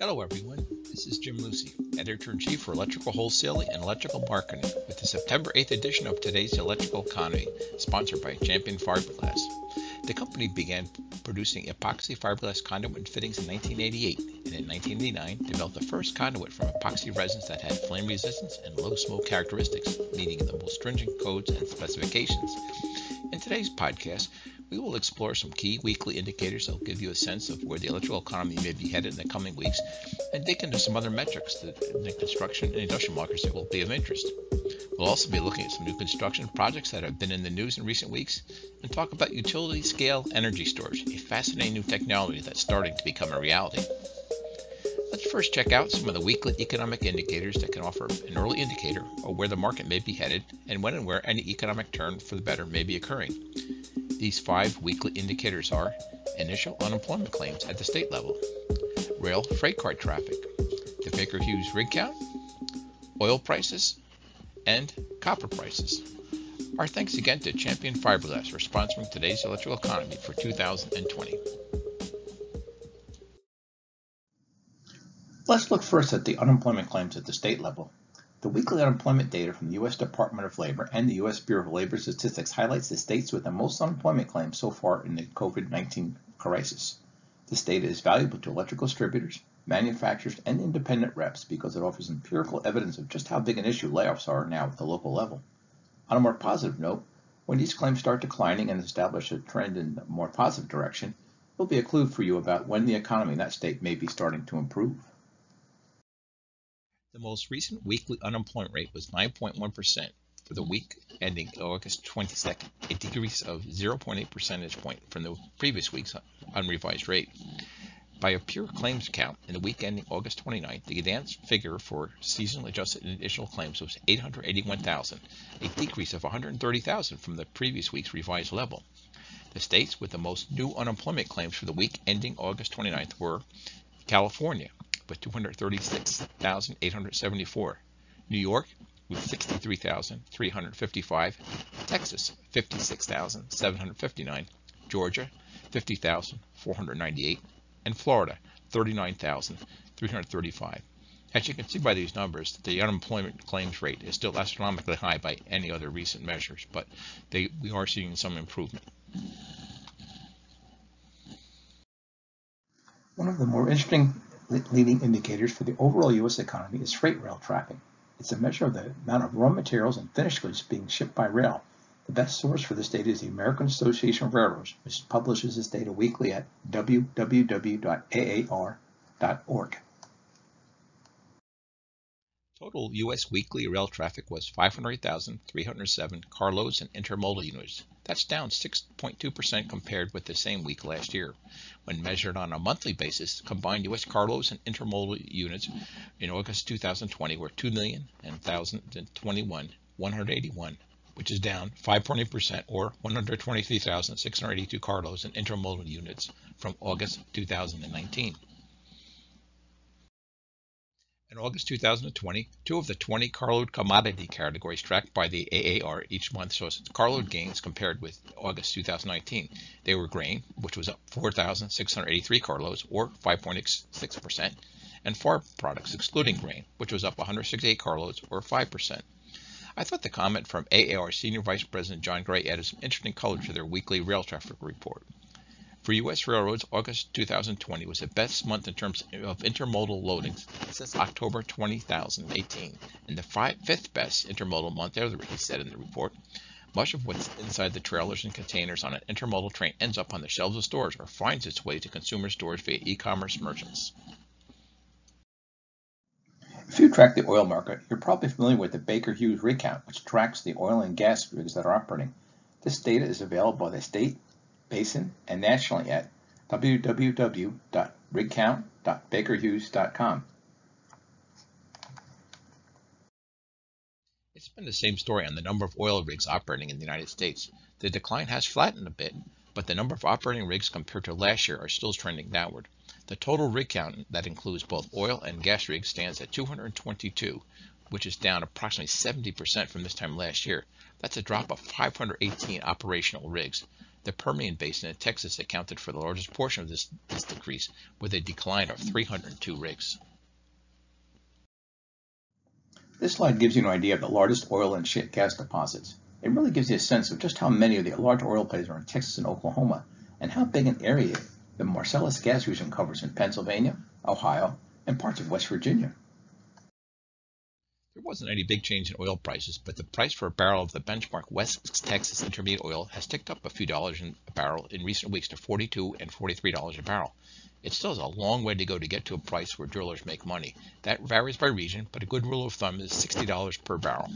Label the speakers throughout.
Speaker 1: Hello, everyone. This is Jim Lucy, Editor in Chief for Electrical Wholesaling and Electrical Marketing, with the September 8th edition of today's Electrical Economy, sponsored by Champion Fiberglass. The company began producing epoxy fiberglass conduit fittings in 1988, and in 1989 developed the first conduit from epoxy resins that had flame resistance and low smoke characteristics, meeting the most stringent codes and specifications. In today's podcast, we will explore some key weekly indicators that will give you a sense of where the electrical economy may be headed in the coming weeks and dig into some other metrics that in the construction and industrial markets that will be of interest. We'll also be looking at some new construction projects that have been in the news in recent weeks and talk about utility scale energy storage, a fascinating new technology that's starting to become a reality. Let's first check out some of the weekly economic indicators that can offer an early indicator of where the market may be headed and when and where any economic turn for the better may be occurring. These five weekly indicators are initial unemployment claims at the state level, rail freight car traffic, the Baker Hughes rig count, oil prices, and copper prices. Our thanks again to Champion Fiberglass for sponsoring today's electrical economy for 2020.
Speaker 2: Let's look first at the unemployment claims at the state level. The weekly unemployment data from the U.S. Department of Labor and the U.S. Bureau of Labor Statistics highlights the states with the most unemployment claims so far in the COVID-19 crisis. This data is valuable to electrical distributors, manufacturers, and independent reps because it offers empirical evidence of just how big an issue layoffs are now at the local level. On a more positive note, when these claims start declining and establish a trend in a more positive direction, will be a clue for you about when the economy in that state may be starting to improve.
Speaker 1: The most recent weekly unemployment rate was 9.1% for the week ending August 22nd, a decrease of 0.8 percentage point from the previous week's unrevised rate. By a pure claims count, in the week ending August 29th, the advanced figure for seasonal adjusted additional claims was 881,000, a decrease of 130,000 from the previous week's revised level. The states with the most new unemployment claims for the week ending August 29th were California, with 236,874. New York with 63,355. Texas 56,759. Georgia 50,498. And Florida 39,335. As you can see by these numbers, the unemployment claims rate is still astronomically high by any other recent measures, but they, we are seeing some improvement.
Speaker 2: One of the more interesting leading indicators for the overall U.S. economy is freight rail traffic. It's a measure of the amount of raw materials and finished goods being shipped by rail. The best source for this data is the American Association of Railroads, which publishes this data weekly at www.aar.org.
Speaker 1: Total U.S. weekly rail traffic was 508,307 carloads and intermodal units. That's down 6.2% compared with the same week last year. When measured on a monthly basis, combined U.S. carloads and intermodal units in August 2020 were 2,021, 181, which is down 5.8% or 123,682 carloads and intermodal units from August 2019. In August 2020, two of the 20 carload commodity categories tracked by the AAR each month saw carload gains compared with August 2019. They were grain, which was up 4,683 carloads, or 5.6%, and farm products, excluding grain, which was up 168 carloads, or 5%. I thought the comment from AAR Senior Vice President John Gray added some interesting color to their weekly rail traffic report. For U.S. railroads, August 2020 was the best month in terms of intermodal loadings since October 2018, and the five, fifth best intermodal month ever, he said in the report. Much of what's inside the trailers and containers on an intermodal train ends up on the shelves of stores or finds its way to consumer stores via e-commerce merchants.
Speaker 2: If you track the oil market, you're probably familiar with the Baker Hughes rig count, which tracks the oil and gas rigs that are operating. This data is available by the state, basin, and nationally at www.rigcount.bakerhughes.com.
Speaker 1: It's been the same story on the number of oil rigs operating in the United States. The decline has flattened a bit, but the number of operating rigs compared to last year are still trending downward. The total rig count that includes both oil and gas rigs stands at 222, which is down approximately 70% from this time last year. That's a drop of 518 operational rigs. The Permian Basin in Texas accounted for the largest portion of this, this decrease, with a decline of 302 rigs.
Speaker 2: This slide gives you an idea of the largest oil and shale gas deposits. It really gives you a sense of just how many of the large oil plays are in Texas and Oklahoma, and how big an area the Marcellus gas region covers in Pennsylvania, Ohio, and parts of West Virginia.
Speaker 1: There wasn't any big change in oil prices, but the price for a barrel of the benchmark West Texas Intermediate oil has ticked up a few dollars in a barrel in recent weeks to 42 and $43 a barrel. It still has a long way to go to get to a price where drillers make money. That varies by region, but a good rule of thumb is $60 per barrel.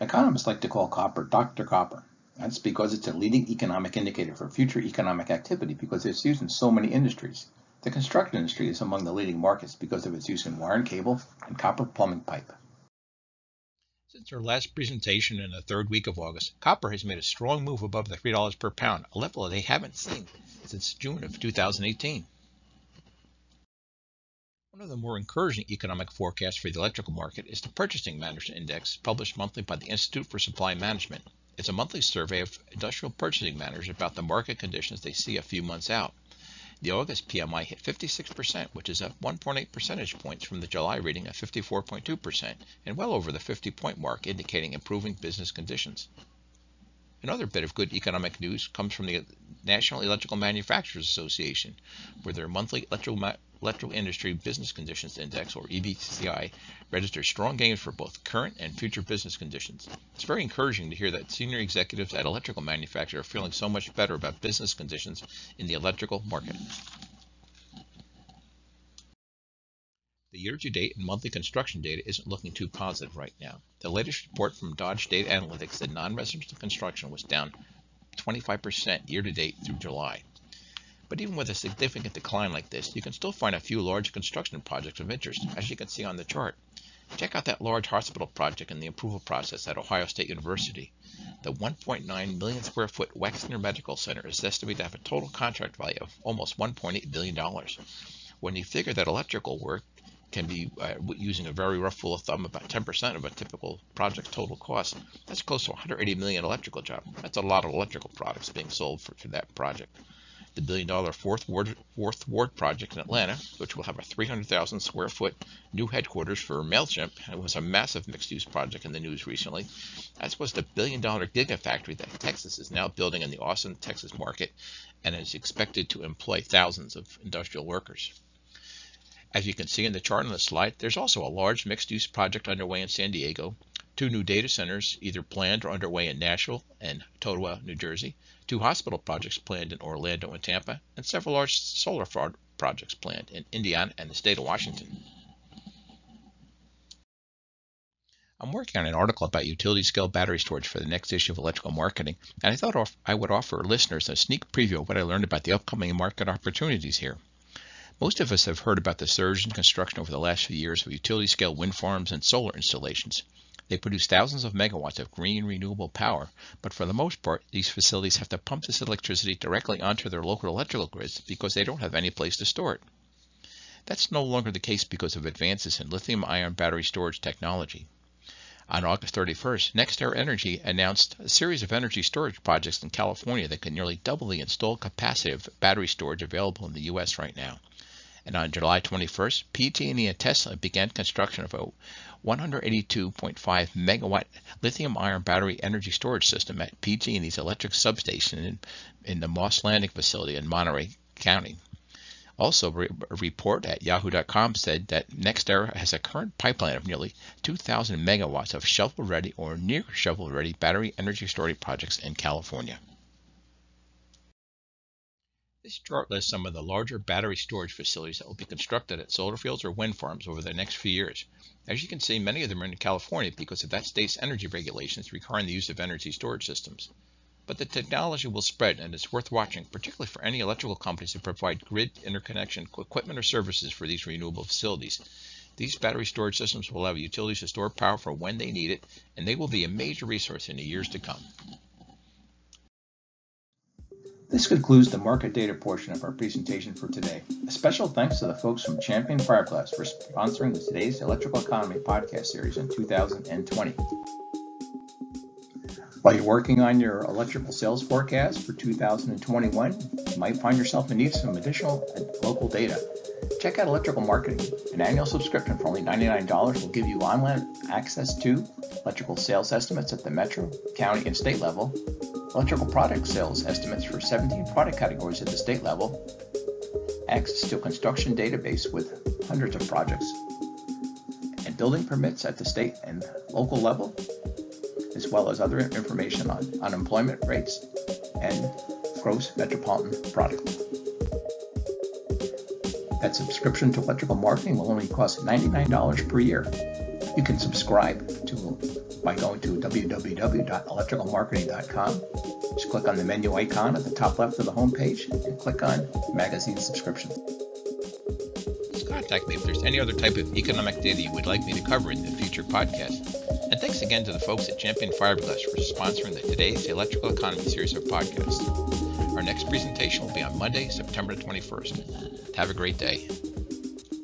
Speaker 2: Economists like to call copper Dr. Copper. That's because it's a leading economic indicator for future economic activity because it's used in so many industries. The construction industry is among the leading markets because of its use in wire and cable and copper plumbing pipe.
Speaker 1: Since our last presentation in the third week of August, copper has made a strong move above the $3 per pound, a level they haven't seen since June of 2018. One of the more encouraging economic forecasts for the electrical market is the Purchasing Managers Index, published monthly by the Institute for Supply Management. It's a monthly survey of industrial purchasing managers about the market conditions they see a few months out. The August PMI hit 56%, which is up 1.8 percentage points from the July reading of 54.2%, and well over the 50 point mark, indicating improving business conditions. Another bit of good economic news comes from the National Electrical Manufacturers Association, where their monthly electrical, electrical Industry Business Conditions Index, or EBCI, registers strong gains for both current and future business conditions. It's very encouraging to hear that senior executives at electrical manufacturers are feeling so much better about business conditions in the electrical market. The year-to-date and monthly construction data isn't looking too positive right now. The latest report from Dodge Data Analytics said non-residential construction was down 25% year-to-date through July. But even with a significant decline like this, you can still find a few large construction projects of interest, as you can see on the chart. Check out that large hospital project in the approval process at Ohio State University. The 1.9 million square foot Wexner Medical Center is estimated to have a total contract value of almost $1.8 billion. When you figure that electrical work can be uh, using a very rough rule of thumb about 10% of a typical project total cost. That's close to 180 million electrical job. That's a lot of electrical products being sold for, for that project. The billion dollar fourth ward, fourth ward project in Atlanta, which will have a 300,000 square foot new headquarters for MailChimp, it was a massive mixed use project in the news recently, as was the billion dollar gigafactory that Tesla is now building in the Austin, Texas market and is expected to employ thousands of industrial workers. As you can see in the chart on the slide, there's also a large mixed-use project underway in San Diego, two new data centers either planned or underway in Nashville and Totowa, New Jersey, two hospital projects planned in Orlando and Tampa, and several large solar farm projects planned in Indiana and the state of Washington. I'm working on an article about utility scale battery storage for the next issue of Electrical Marketing, and I thought I would offer listeners a sneak preview of what I learned about the upcoming market opportunities here. Most of us have heard about the surge in construction over the last few years of utility scale wind farms and solar installations. They produce thousands of megawatts of green renewable power, but for the most part, these facilities have to pump this electricity directly onto their local electrical grids because they don't have any place to store it. That's no longer the case because of advances in lithium ion battery storage technology. On August 31st, NextEra Energy announced a series of energy storage projects in California that can nearly double the installed capacity of battery storage available in the U.S. right now. And on July 21st, PG&E and Tesla began construction of a 182.5 megawatt lithium ion battery energy storage system at PG&E's electric substation in, in the Moss Landing facility in Monterey County. Also, a report at yahoo.com said that NextEra has a current pipeline of nearly 2,000 megawatts of shovel-ready or near shovel-ready battery energy storage projects in California. This chart lists some of the larger battery storage facilities that will be constructed at solar fields or wind farms over the next few years. As you can see, many of them are in California because of that state's energy regulations requiring the use of energy storage systems. But the technology will spread and it's worth watching, particularly for any electrical companies that provide grid interconnection equipment or services for these renewable facilities. These battery storage systems will allow utilities to store power for when they need it, and they will be a major resource in the years to come.
Speaker 2: This concludes the market data portion of our presentation for today. A special thanks to the folks from Champion Fiberglass for sponsoring the Today's Electrical Economy podcast series in 2020. While you're working on your electrical sales forecast for 2021, you might find yourself in need of some additional local data. Check out Electrical Marketing. An annual subscription for only $99 will give you online access to electrical sales estimates at the metro, county, and state level, electrical product sales estimates for 17 product categories at the state level, access to a construction database with hundreds of projects, and building permits at the state and local level, as well as other information on unemployment rates and gross metropolitan product. That subscription to electrical marketing will only cost $99 per year. You can subscribe to by going to www.electricalmarketing.com. Just click on the menu icon at the top left of the homepage and click on Magazine Subscription.
Speaker 1: Just contact me if there's any other type of economic data you would like me to cover in the future podcast. And thanks again to the folks at Champion Fiberglass for sponsoring the Today's Electrical Economy series of podcasts. Our next presentation will be on Monday, September 21st. Have a great day.